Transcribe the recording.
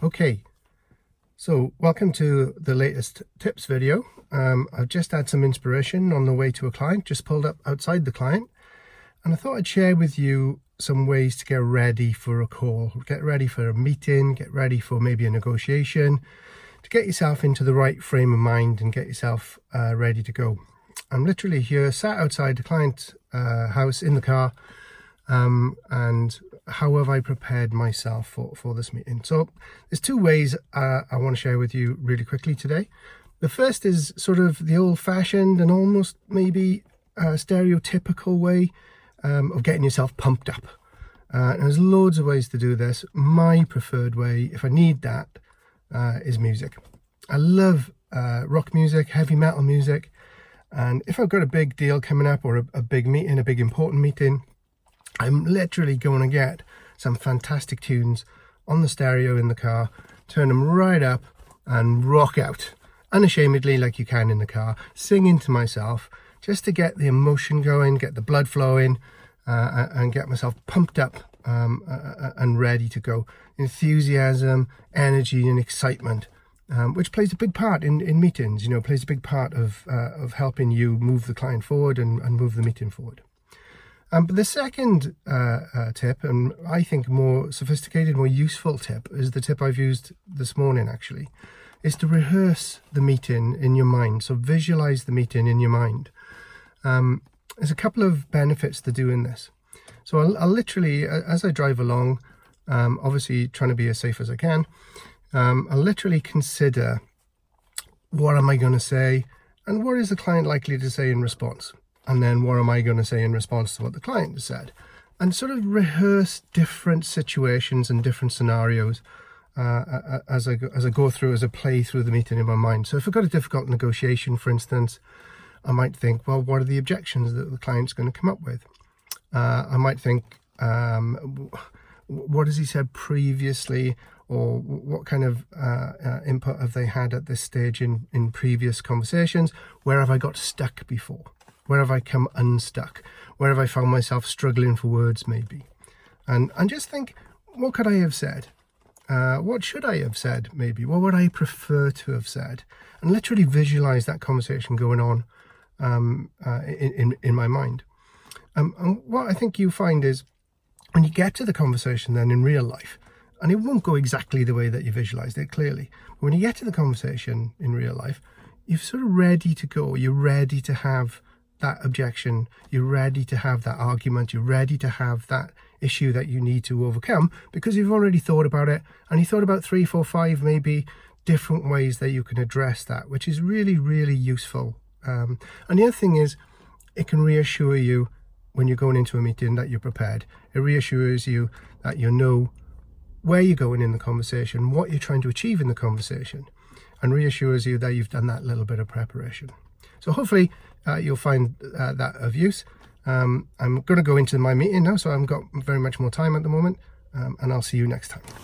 Okay, so welcome to the latest tips video. Um, I've just had some inspiration on the way to a client, just pulled up outside the client, and I thought I'd share with you some ways to get ready for a call, get ready for a meeting, get ready for maybe a negotiation, to get yourself into the right frame of mind and get yourself uh, ready to go. I'm literally here, sat outside the client uh, house in the car, um, and how have I prepared myself for, for this meeting? So there's two ways uh, I want to share with you really quickly today. The first is sort of the old-fashioned and almost maybe uh, stereotypical way um, of getting yourself pumped up. Uh, there's loads of ways to do this. My preferred way, if I need that, uh, is music. I love uh, rock music, heavy metal music, and if I've got a big deal coming up or a, a big meeting, a big important meeting, I'm literally going to get some fantastic tunes on the stereo in the car, turn them right up and rock out unashamedly like you can in the car, singing to myself just to get the emotion going, get the blood flowing uh, and get myself pumped up um, uh, and ready to go. Enthusiasm, energy and excitement. Um, which plays a big part in, in meetings, you know, plays a big part of, uh, of helping you move the client forward and, and move the meeting forward. Um, but the second uh, uh, tip, and I think more sophisticated, more useful tip, is the tip I've used this morning actually, is to rehearse the meeting in your mind. So visualize the meeting in your mind. Um, there's a couple of benefits to doing this. So I'll, I'll literally, as I drive along, um, obviously trying to be as safe as I can, um, I'll literally consider what am I going to say and what is the client likely to say in response and then what am I going to say in response to what the client has said? And sort of rehearse different situations and different scenarios uh, as I go, as I go through, as I play through the meeting in my mind. So if I've got a difficult negotiation, for instance, I might think, well, what are the objections that the client's going to come up with? Uh, I might think, um, what has he said previously, or what kind of uh, uh, input have they had at this stage in, in previous conversations? Where have I got stuck before? Where have I come unstuck? Where have I found myself struggling for words, maybe? And, and just think, what could I have said? Uh, what should I have said, maybe? What would I prefer to have said? And literally visualize that conversation going on um, uh, in, in, in, my mind. Um, and what I think you find is when you get to the conversation then in real life, and it won't go exactly the way that you visualized it clearly, but when you get to the conversation in real life, you're sort of ready to go. You're ready to have that objection, you're ready to have that argument, you're ready to have that issue that you need to overcome because you've already thought about it and you thought about three, four, five maybe different ways that you can address that, which is really, really useful. Um, and the other thing is, it can reassure you when you're going into a meeting that you're prepared. It reassures you that you know where you're going in the conversation, what you're trying to achieve in the conversation, and reassures you that you've done that little bit of preparation. So hopefully uh, you'll find uh, that of use. Um, I'm going to go into my meeting now, so I've got very much more time at the moment, um, and I'll see you next time.